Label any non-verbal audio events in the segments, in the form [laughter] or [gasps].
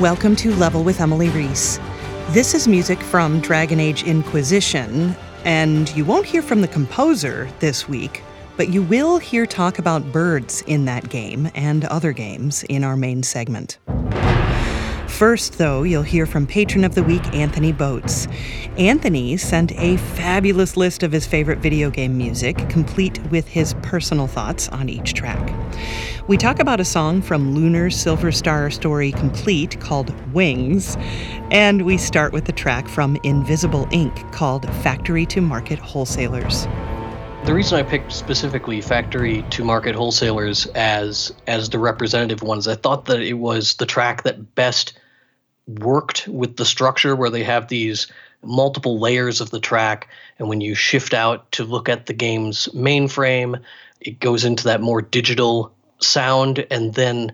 Welcome to Level with Emily Reese. This is music from Dragon Age Inquisition, and you won't hear from the composer this week, but you will hear talk about birds in that game and other games in our main segment. First, though, you'll hear from Patron of the Week Anthony Boats. Anthony sent a fabulous list of his favorite video game music, complete with his personal thoughts on each track. We talk about a song from Lunar Silver Star Story Complete called Wings, and we start with the track from Invisible Inc. called Factory to Market Wholesalers. The reason I picked specifically factory to market wholesalers as as the representative ones, I thought that it was the track that best worked with the structure where they have these multiple layers of the track and when you shift out to look at the game's mainframe, it goes into that more digital sound and then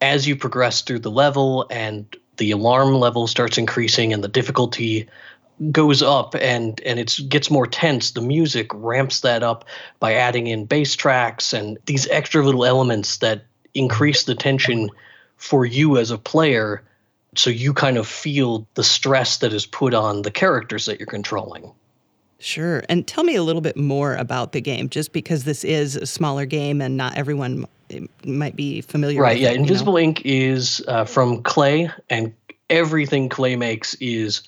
as you progress through the level and the alarm level starts increasing and the difficulty goes up and and it gets more tense the music ramps that up by adding in bass tracks and these extra little elements that increase the tension for you as a player so you kind of feel the stress that is put on the characters that you're controlling Sure. And tell me a little bit more about the game, just because this is a smaller game and not everyone might be familiar right, yeah. It, Invisible know? Inc. is uh, from Klei, and everything Klei makes is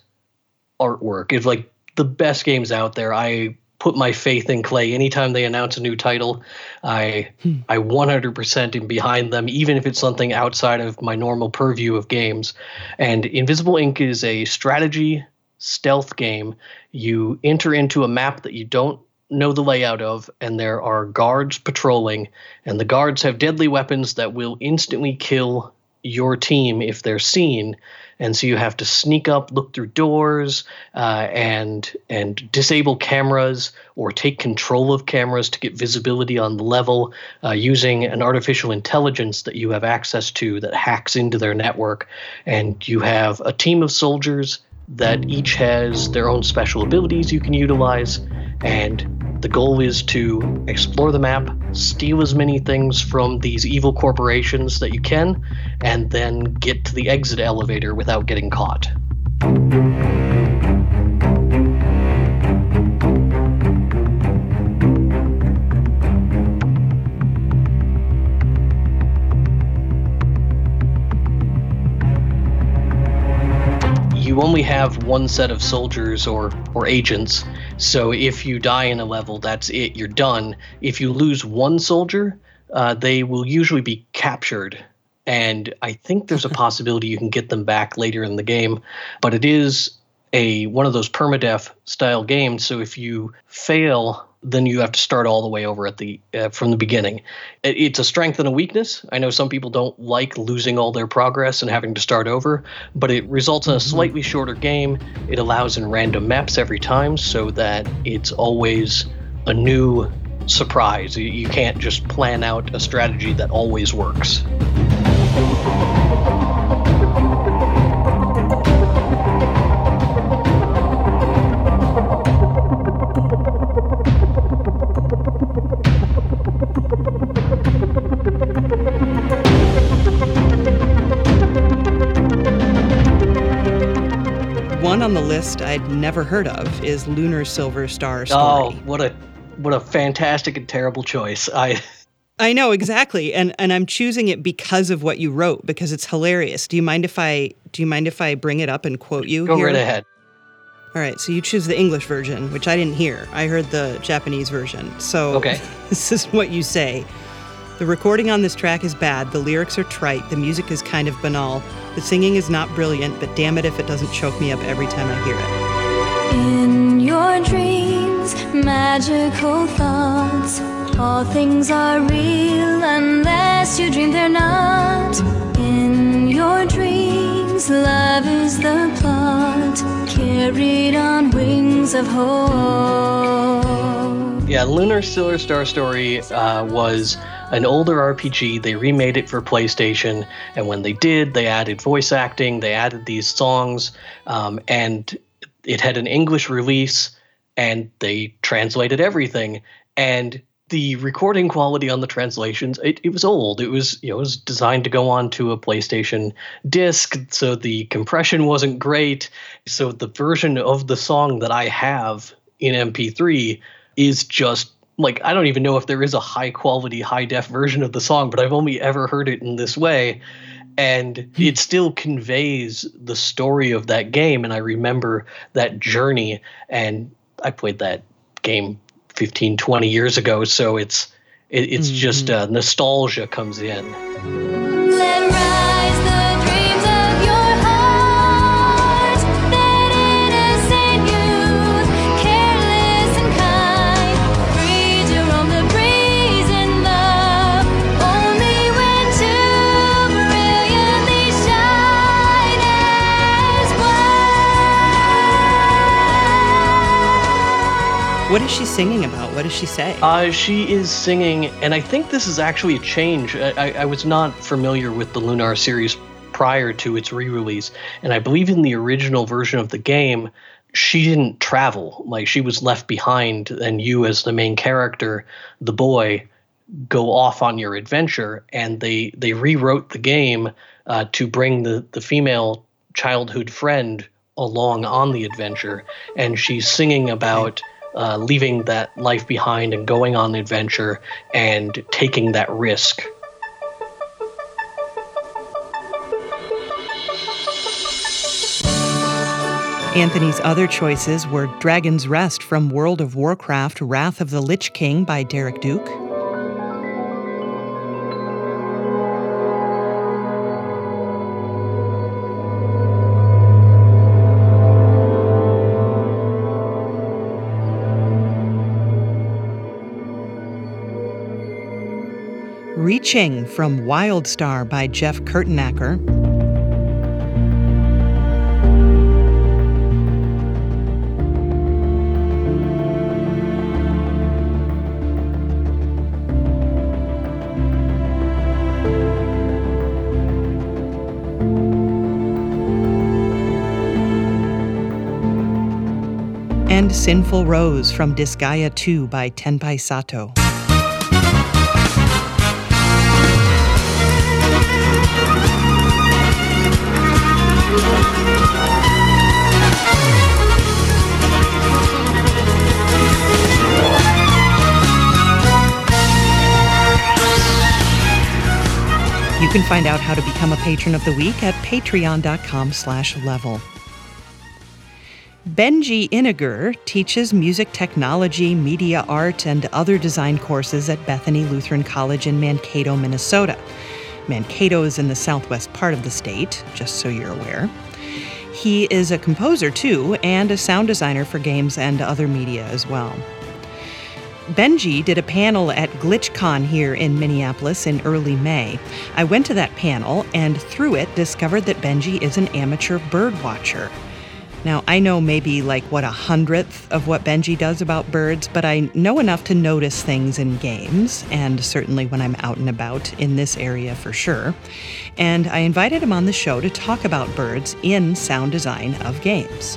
artwork. It's like the best games out there. I put my faith in Klei. anytime they announce a new title. I hmm. I 100% am behind them, even if it's something outside of my normal purview of games. And Invisible Inc. is a strategy stealth game. You enter into a map that you don't know the layout of, and there are guards patrolling, and the guards have deadly weapons that will instantly kill your team if they're seen. And so you have to sneak up, look through doors, uh, and and disable cameras or take control of cameras to get visibility on the level uh, using an artificial intelligence that you have access to that hacks into their network, and you have a team of soldiers that each has their own special abilities you can utilize, and the goal is to explore the map, steal as many things from these evil corporations that you can, and then get to the exit elevator without getting caught. you only have one set of soldiers or or agents. So if you die in a level, that's it. You're done. If you lose one soldier, uh, they will usually be captured, and I think there's a [laughs] possibility you can get them back later in the game. But it is a one of those permadeath style games. So if you fail then you have to start all the way over at the uh, from the beginning. It, it's a strength and a weakness. I know some people don't like losing all their progress and having to start over, but it results in a mm-hmm. slightly shorter game. It allows in random maps every time, so that it's always a new surprise. You, you can't just plan out a strategy that always works. List I'd never heard of is Lunar Silver Star oh, Story. Oh, what a what a fantastic and terrible choice. [laughs] I I know exactly, and and I'm choosing it because of what you wrote because it's hilarious. Do you mind if I do you mind if I bring it up and quote you? Go here? right ahead. All right, so you choose the English version, which I didn't hear. I heard the Japanese version. So okay. [laughs] this is what you say. The recording on this track is bad, the lyrics are trite, the music is kind of banal, the singing is not brilliant, but damn it if it doesn't choke me up every time I hear it. In your dreams, magical thoughts, all things are real unless you dream they're not. In your dreams, love is the plot, carried on wings of hope. Yeah, Lunar Silver Star Story uh, was an older RPG. They remade it for PlayStation, and when they did, they added voice acting, they added these songs, um, and it had an English release, and they translated everything. And the recording quality on the translations it, it was old it was you know it was designed to go onto a playstation disc so the compression wasn't great so the version of the song that i have in mp3 is just like i don't even know if there is a high quality high def version of the song but i've only ever heard it in this way. And it still conveys the story of that game and i remember that journey. And i played that game 15 20 years ago so it's it, it's mm-hmm. just uh, nostalgia comes in What is she singing about? What does she say? Uh, she is singing, and I think this is actually a change. I, I was not familiar with the Lunar series prior to its re release, and I believe in the original version of the game, she didn't travel. Like, she was left behind, and you, as the main character, the boy, go off on your adventure. And they, they rewrote the game uh, to bring the, the female childhood friend along on the adventure, and she's singing about uh, leaving that life behind and going on the adventure and taking that risk. Anthony's other choices were Dragon's Rest from World of Warcraft Wrath of the Lich King by Derek Duke. Reaching from WildStar by Jeff Kurtenacker. and Sinful Rose from Disgaea 2 by Tenpei Sato. You can find out how to become a patron of the week at patreon.com slash level. Benji Iniger teaches music technology, media art, and other design courses at Bethany Lutheran College in Mankato, Minnesota. Mankato is in the southwest part of the state, just so you're aware. He is a composer too, and a sound designer for games and other media as well. Benji did a panel at GlitchCon here in Minneapolis in early May. I went to that panel and through it discovered that Benji is an amateur bird watcher. Now, I know maybe like what a hundredth of what Benji does about birds, but I know enough to notice things in games, and certainly when I'm out and about in this area for sure. And I invited him on the show to talk about birds in sound design of games.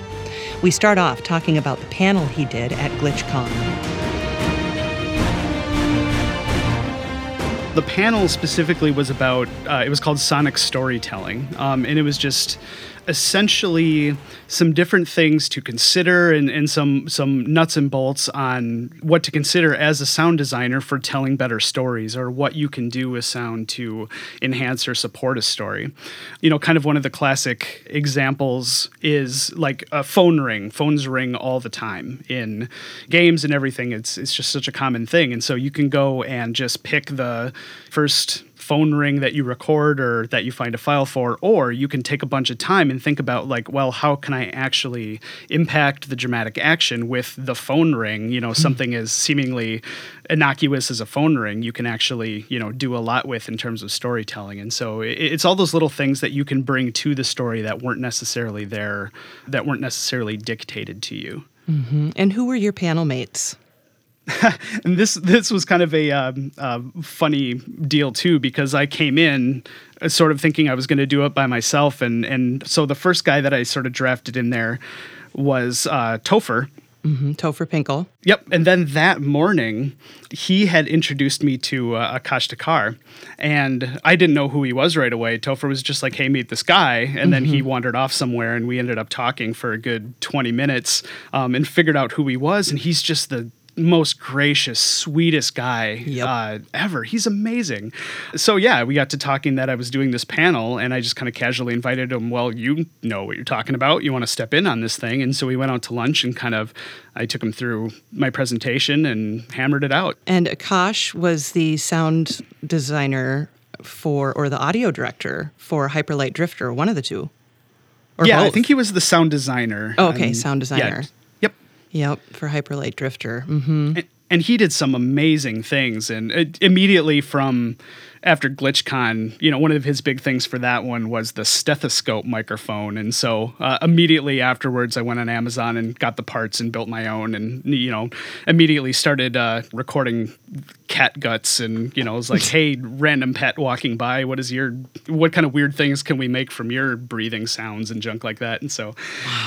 We start off talking about the panel he did at GlitchCon. The panel specifically was about uh, it was called sonic storytelling um, and it was just essentially some different things to consider and, and some some nuts and bolts on what to consider as a sound designer for telling better stories or what you can do with sound to enhance or support a story. You know, kind of one of the classic examples is like a phone ring. Phones ring all the time in games and everything. It's it's just such a common thing. And so you can go and just pick the first phone ring that you record or that you find a file for, or you can take a bunch of time and think about like, well, how can I actually impact the dramatic action with the phone ring? You know, mm-hmm. something as seemingly innocuous as a phone ring, you can actually, you know, do a lot with in terms of storytelling. And so it's all those little things that you can bring to the story that weren't necessarily there, that weren't necessarily dictated to you. Mm-hmm. And who were your panel mates? [laughs] and this this was kind of a um, uh, funny deal too because I came in uh, sort of thinking I was going to do it by myself, and and so the first guy that I sort of drafted in there was uh, Topher. hmm Topher Pinkel. Yep. And then that morning, he had introduced me to uh, Akash Thakkar, and I didn't know who he was right away. Topher was just like, "Hey, meet this guy," and then he wandered off somewhere, and we ended up talking for a good twenty minutes, um, and figured out who he was. And he's just the most gracious, sweetest guy Yep. uh, ever. He's amazing. So yeah, we got to talking that I was doing this panel, and I just kind of casually invited him. Well, you know what you're talking about. You want to step in on this thing, and so we went out to lunch and kind of I took him through my presentation and hammered it out. And Akash was the sound designer for, or the audio director for Hyper Light Drifter, one of the two. Or yeah, I think he was the sound designer. Oh, okay, and- sound designer. yep. Yep, for Hyper Light Drifter. hmm and, and he did some amazing things and uh, immediately from after glitchcon you know one of his big things for that one was the stethoscope microphone. And so uh, immediately afterwards i went on amazon and got the parts and built my own and you know immediately started uh, recording cat guts and you know it was like [laughs] hey random pet walking by what is your what kind of weird things can we make from your breathing sounds and junk like that? And so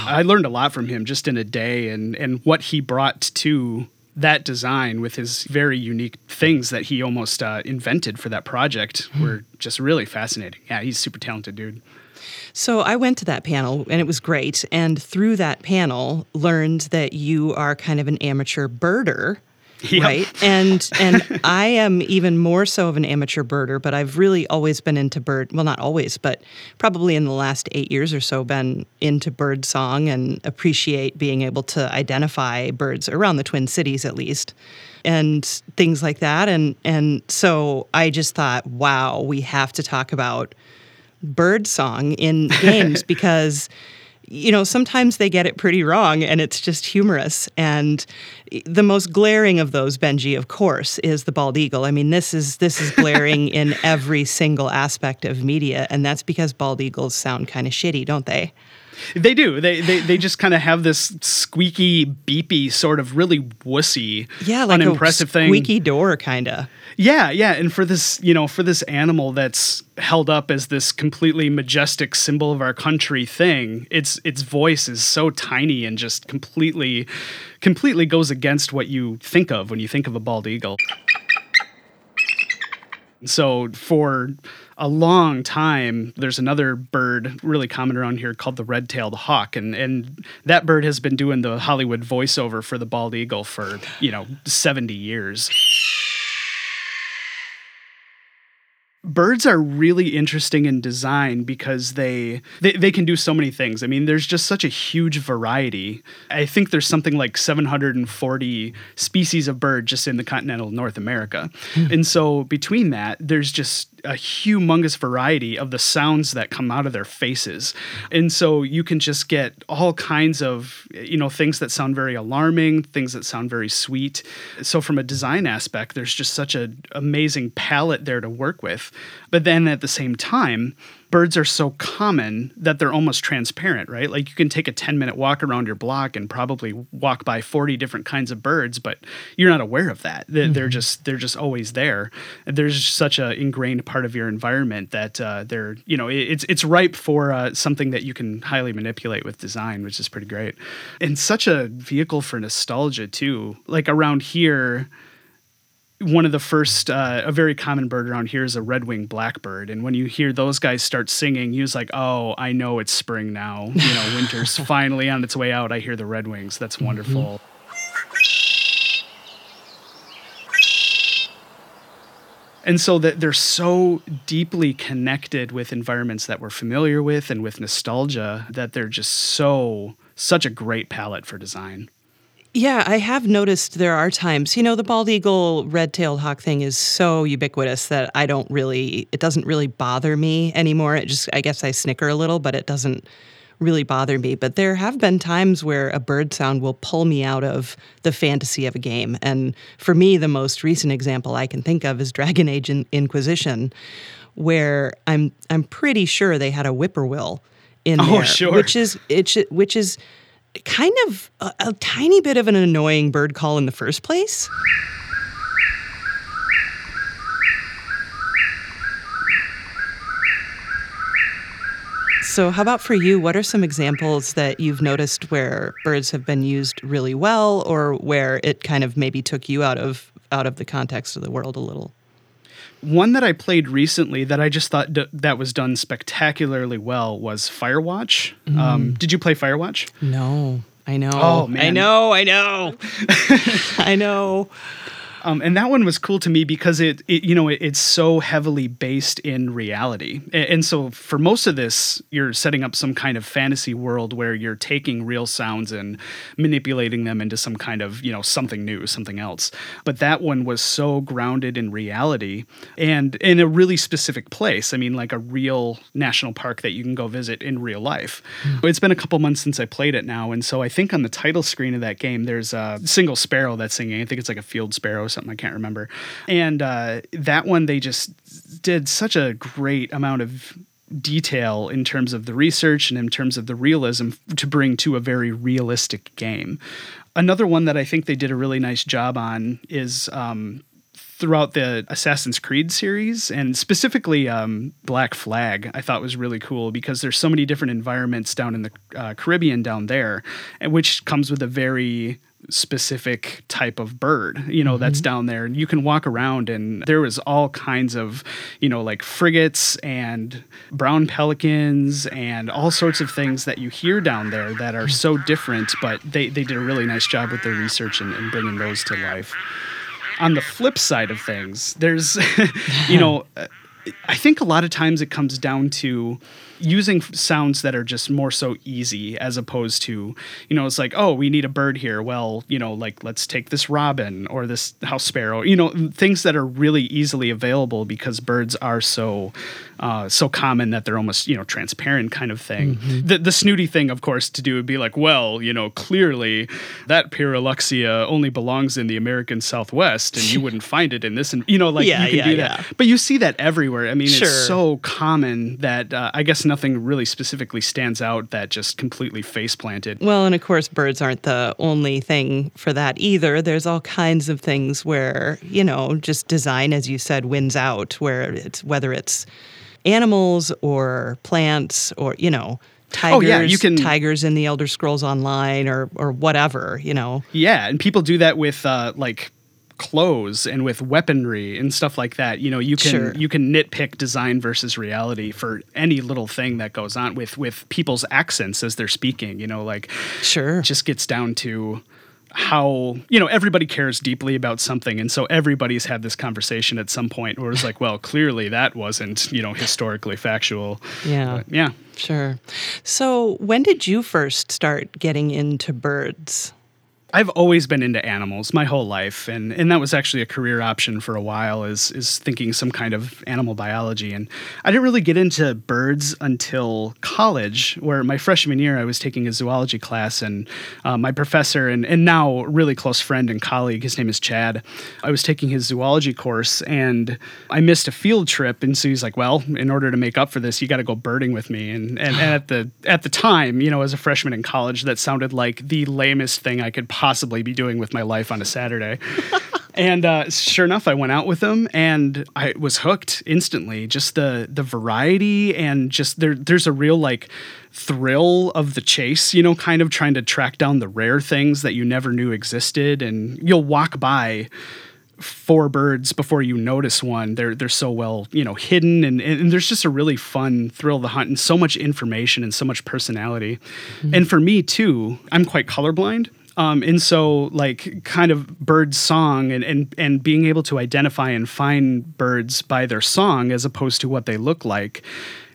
i learned a lot from him just in a day and and what he brought to that design with his very unique things that he almost uh, invented for that project were just really fascinating. Yeah, he's a super talented dude. So I went to that panel and it was great. And through that panel, learned that you are kind of an amateur birder. [laughs] Yep. Right. And and I am even more so of an amateur birder, but I've really always been into bird well not always, but probably in the last eight years or so been into bird song and appreciate being able to identify birds around the Twin Cities at least. And things like that. And and so I just thought, wow, we have to talk about bird song in [laughs] games because you know sometimes they get it pretty wrong and it's just humorous. And the most glaring of those benji of course is the bald eagle. I mean this is this is glaring in [laughs] every single aspect of media and that's because bald eagles sound kind of shitty don't they They do. They they, they just kind of have this squeaky, beepy, sort of really wussy, yeah like unimpressive a thing. squeaky door kind of Yeah, yeah, and for this, you know, for this animal that's held up as this completely majestic symbol of our country thing, its its voice is so tiny and just completely completely goes against what you think of when you think of a bald eagle. So for a long time, there's another bird really common around here called the red-tailed hawk, and and that bird has been doing the Hollywood voiceover for the bald eagle for you know 70 years. Birds are really interesting in design because they, they they can do so many things. I mean, there's just such a huge variety. I think there's something like 740 species of bird just in the continental North America. Hmm. And so between that, there's just a humongous variety of the sounds that come out of their faces. And so you can just get all kinds of, you know, things that sound very alarming, things that sound very sweet. So from a design aspect, there's just such an amazing palette there to work with. But then at the same time, birds are so common that they're almost transparent, right? Like you can take a 10 minute walk around your block and probably walk by 40 different kinds of birds, but you're not aware of that. They're, they're just they're just always there. There's such a ingrained part of your environment that uh, they're you know it's it's ripe for uh, something that you can highly manipulate with design, which is pretty great. And such a vehicle for nostalgia too. Like around here, one of the first, uh, a very common bird around here is a red-winged blackbird, and when you hear those guys start singing, you're like, "Oh, I know it's spring now. You know, winter's [laughs] finally on its way out. I hear the red wings. That's wonderful." And so that they're so deeply connected with environments that we're familiar with and with nostalgia that they're just so such a great palette for design. Yeah, I have noticed there are times, you know, the bald eagle red tailed hawk thing is so ubiquitous that I don't really, it doesn't really bother me anymore. It just, I guess I snicker a little, but it doesn't really bother me. But there have been times where a bird sound will pull me out of the fantasy of a game. And for me, the most recent example I can think of is Dragon Age In- Inquisition, where I'm, I'm pretty sure they had a whippoorwill in Oh, there, sure. which is, it, which is, kind of a, a tiny bit of an annoying bird call in the first place. So, how about for you? What are some examples that you've noticed where birds have been used really well, or where it kind of maybe took you out of out of the context of the world a little? One that I played recently that I just thought d- that was done spectacularly well was Firewatch. Um, did you play Firewatch? No, I know. Oh, I know. I know. [laughs] [laughs] I know. Um, and that one was cool to me because it, it you know, it, it's so heavily based in reality. And, and so for most of this, you're setting up some kind of fantasy world where you're taking real sounds and manipulating them into some kind of, you know, something new, something else. But that one was so grounded in reality and in a really specific place. I mean, like a real national park that you can go visit in real life. It's been a couple months since I played it now. And so I think on the title screen of that game, there's a single sparrow that's singing. I think it's like a field sparrow something. I can't remember. And uh, that one, they just did such a great amount of detail in terms of the research and in terms of the realism to bring to a very realistic game. Another one that I think they did a really nice job on is um, throughout the Assassin's Creed series and specifically um, Black Flag, I thought was really cool because there's so many different environments down in the uh, Caribbean down there, which comes with a very specific type of bird you know that's mm-hmm. down there. And you can walk around and there was all kinds of you know like frigates and brown pelicans and all sorts of things that you hear down there that are so different but they, they did a really nice job with their research and, and bringing those to life. On the flip side of things, there's, [laughs] you know, [laughs] I think a lot of times it comes down to using sounds that are just more so easy as opposed to, you know, it's like, oh, we need a bird here. Well, you know, like let's take this robin or this house sparrow, you know, things that are really easily available because birds are so uh, so common that they're almost, you know, transparent kind of thing. The, the snooty thing, of course, to do would be like, well, you know, clearly that Pyrrhuloxia only belongs in the American Southwest and you [laughs] wouldn't find it in this. And, you know, like Yeah, you can yeah, do that. yeah. But you see that everywhere. I mean, Sure. it's so common that uh, I guess nothing really specifically stands out that just completely face planted. Well, and of course, birds aren't the only thing for that either. There's all kinds of things where, you know, just design, as you said, wins out, where it's whether it's animals or plants or, you know, tigers, Oh, yeah, you can- tigers in the Elder Scrolls Online or, or whatever, you know. Yeah, and people do that with uh, like clothes and with weaponry and stuff like that. You know, you can Sure. you can nitpick design versus reality for any little thing that goes on with with people's accents as they're speaking. You know, like Sure. just gets down to how you know everybody cares deeply about something and so everybody's had this conversation at some point where it's like well [laughs] clearly that wasn't you know historically factual Yeah. But, yeah Sure. So, when did you first start getting into birds? I've always been into animals my whole life, and, and that was actually a career option for a while. Is is thinking some kind of animal biology, and I didn't really get into birds until college, where my freshman year I was taking a zoology class, and uh, my professor and and now really close friend and colleague, his name is Chad. I was taking his zoology course, and I missed a field trip, and so he's like, "Well, in order to make up for this, you got to go birding with me." And, and and [gasps] at the at the time, you know, as a freshman in college, that sounded like the lamest thing I could possibly be doing with my life on a Saturday. [laughs] and uh, sure enough, I went out with them, and I was hooked instantly. Just the the variety, and just there there's a real like thrill of the chase, you know, kind of trying to track down the rare things that you never knew existed, and you'll walk by four birds before you notice one. They're they're so well, you know, hidden and, and there's just a really fun thrill of the hunt and so much information and so much personality. And for me too, I'm quite colorblind. Um, and so like kind of bird song and, and and being able to identify and find birds by their song as opposed to what they look like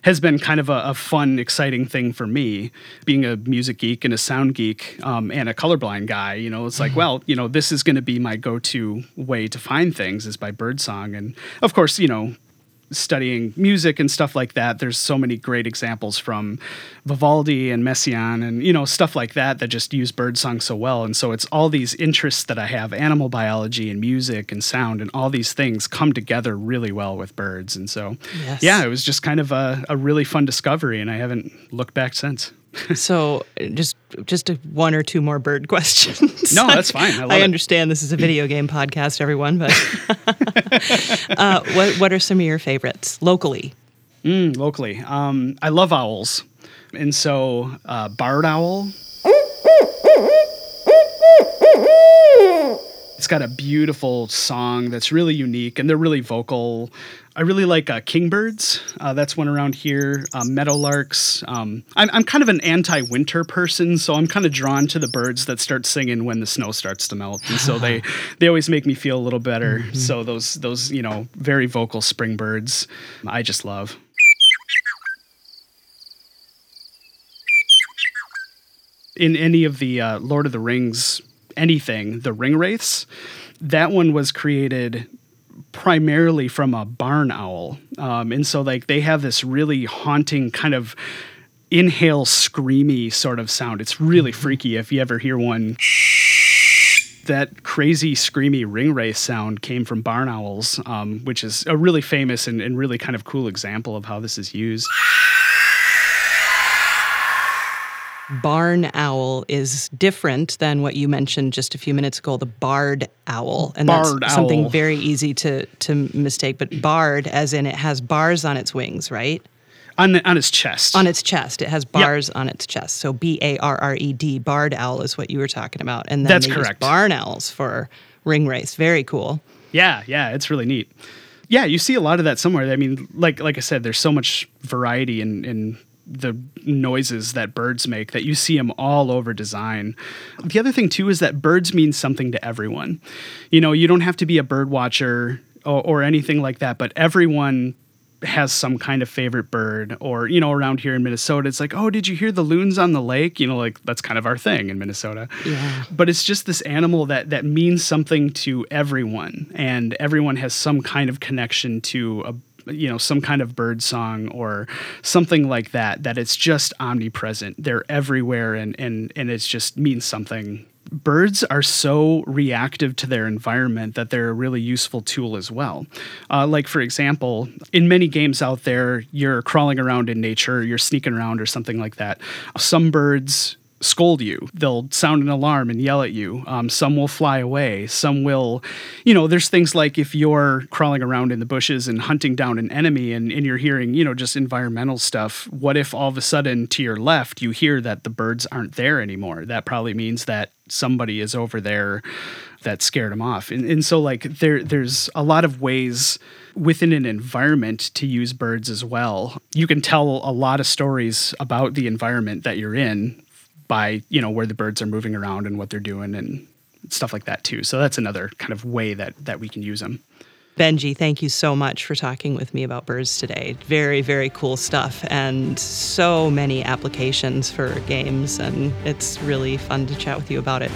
has been kind of a, a fun, exciting thing for me, being a music geek and a sound geek um, and a colorblind guy. You know, it's like, well, you know, this is going to be my go-to way to find things is by birdsong, and of course, you know, studying music and stuff like that. There's so many great examples from Vivaldi and Messiaen and you know stuff like that that just use birdsong so well. And so it's all these interests that I have: animal biology and music and sound, and all these things come together really well with birds. And so, Yes. yeah, it was just kind of a, a really fun discovery, and I haven't looked back since. [laughs] So, just just a, one or two more bird [laughs] questions. No, that's fine. I [laughs] love I it. understand this is a video [clears throat] game podcast, everyone, but [laughs] uh, what what are some of your favorites locally? Mm, locally, um, I love owls. And so, uh, barred owl. It's got a beautiful song that's really unique, and they're really vocal. I really like uh, kingbirds. Uh, that's one around here. Uh, meadowlarks. Um, I'm, I'm kind of an anti-winter person, so I'm kind of drawn to the birds that start singing when the snow starts to melt, and so they [laughs] they always make me feel a little better. Mm-hmm. So those those you know very vocal spring birds, I just love. In any of the uh, Lord of the Rings anything, the ring wraiths, that one was created primarily from a barn owl. Um, and so like they have this really haunting kind of inhale screamy sort of sound. It's really mm-hmm. freaky if you ever hear one. That crazy screamy ring wraith sound came from barn owls, um, which is a really famous and, and really kind of cool example of how this is used. Barn owl is different than what you mentioned just a few minutes ago, the barred owl. And barred that's something very easy to to mistake. But barred as in it has bars on its wings, right? On, on its chest. On its chest. It has bars yep. on its chest. So B A R R E D, barred owl is what you were talking about. And then That's they correct. use barn owls for ring wraiths. Very cool. Yeah, yeah, it's really neat. Yeah, you see a lot of that somewhere. I mean, like like I said, there's so much variety in in the noises that birds make that you see them all over design. The other thing too is that birds mean something to everyone. You know, you don't have to be a bird watcher or, or anything like that, but everyone has some kind of favorite bird or you know around here in minnesota it's like oh did you hear the loons on the lake you know like that's kind of our thing in minnesota yeah. but it's just this animal that that means something to everyone and everyone has some kind of connection to a you know some kind of bird song or something like that that it's just omnipresent they're everywhere and and and it just means something birds are so reactive to their environment that they're a really useful tool as well. Uh, like, for example, in many games out there, you're crawling around in nature, you're sneaking around or something like that. Some birds scold you. They'll sound an alarm and yell at you. Um, some will fly away. Some will, you know, there's things like if you're crawling around in the bushes and hunting down an enemy and, and you're hearing, you know, just environmental stuff. What if all of a sudden to your left you hear that the birds aren't there anymore? That probably means that somebody is over there that scared them off. And, and so, like, there, there's a lot of ways within an environment to use birds as well. You can tell a lot of stories about the environment that you're in by you know where the birds are moving around and what they're doing and stuff like that too. So that's another kind of way that that we can use them. Benji, thank you so much for talking with me about birds today. Very, very cool stuff and so many applications for games, and it's really fun to chat with you about it.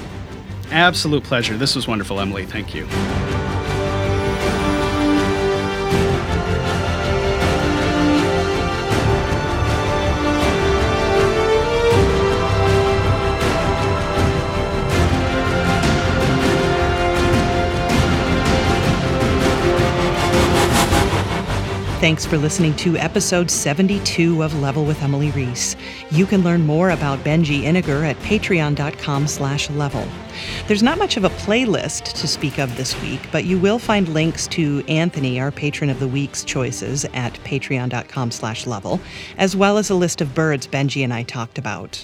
Absolute pleasure. This was wonderful, Emily. Thank you. Thanks for listening to episode 72 of Level with Emily Reese. You can learn more about Benji Iniger at patreon.com slash level. There's not much of a playlist to speak of this week, but you will find links to Anthony, our patron of the week's choices, at patreon.com slash level, as well as a list of birds Benji and I talked about.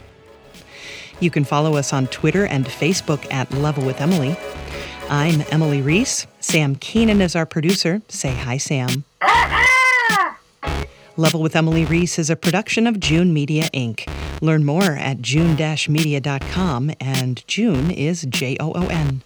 You can follow us on Twitter and Facebook at Level with Emily. I'm Emily Reese. Sam Keenan is our producer. Say hi, Sam. [laughs] Level with Emily Reese is a production of Joon Media Inc. Learn more at joon-media.com and Joon is J O O N.